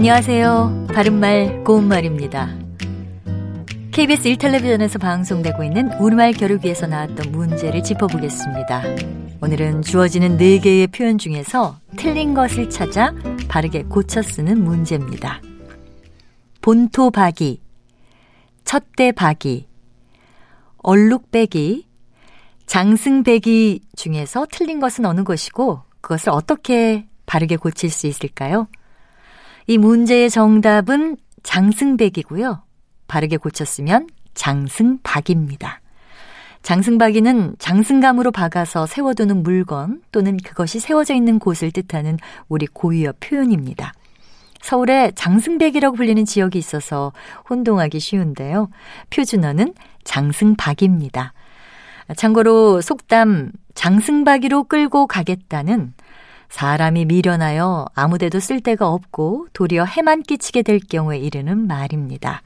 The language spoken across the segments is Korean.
안녕하세요. 바른말 고운말입니다. KBS 1텔레비전에서 방송되고 있는 우리말 겨루기에서 나왔던 문제를 짚어보겠습니다. 오늘은 주어지는 4개의 표현 중에서 틀린 것을 찾아 바르게 고쳐 쓰는 문제입니다. 본토 박이, 첫대 박이, 얼룩배기, 장승배기 중에서 틀린 것은 어느 것이고 그것을 어떻게 바르게 고칠 수 있을까요? 이 문제의 정답은 장승배기고요. 바르게 고쳤으면 장승박입니다. 장승박이는 장승감으로 박아서 세워두는 물건 또는 그것이 세워져 있는 곳을 뜻하는 우리 고유어 표현입니다. 서울에 장승백이라고 불리는 지역이 있어서 혼동하기 쉬운데요. 표준어는 장승박입니다. 참고로 속담 장승박이로 끌고 가겠다는 사람이 미련하여 아무데도 쓸 데가 없고 도리어 해만 끼치게 될 경우에 이르는 말입니다.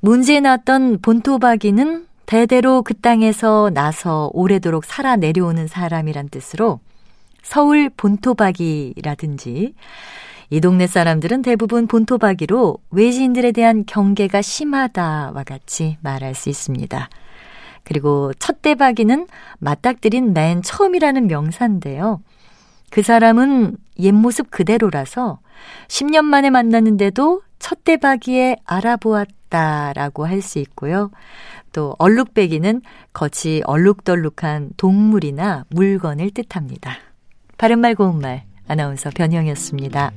문제에 나왔던 본토박이는 대대로 그 땅에서 나서 오래도록 살아 내려오는 사람이란 뜻으로 서울 본토박이라든지 이 동네 사람들은 대부분 본토박이로 외지인들에 대한 경계가 심하다와 같이 말할 수 있습니다. 그리고 첫대박이는 맞닥뜨린 맨 처음이라는 명사인데요. 그 사람은 옛 모습 그대로라서 10년 만에 만났는데도 첫 대박이에 알아보았다라고 할 수 있고요. 또 얼룩배기는 겉이 얼룩덜룩한 동물이나 물건을 뜻합니다. 바른말 고운말 아나운서 변형이었습니다.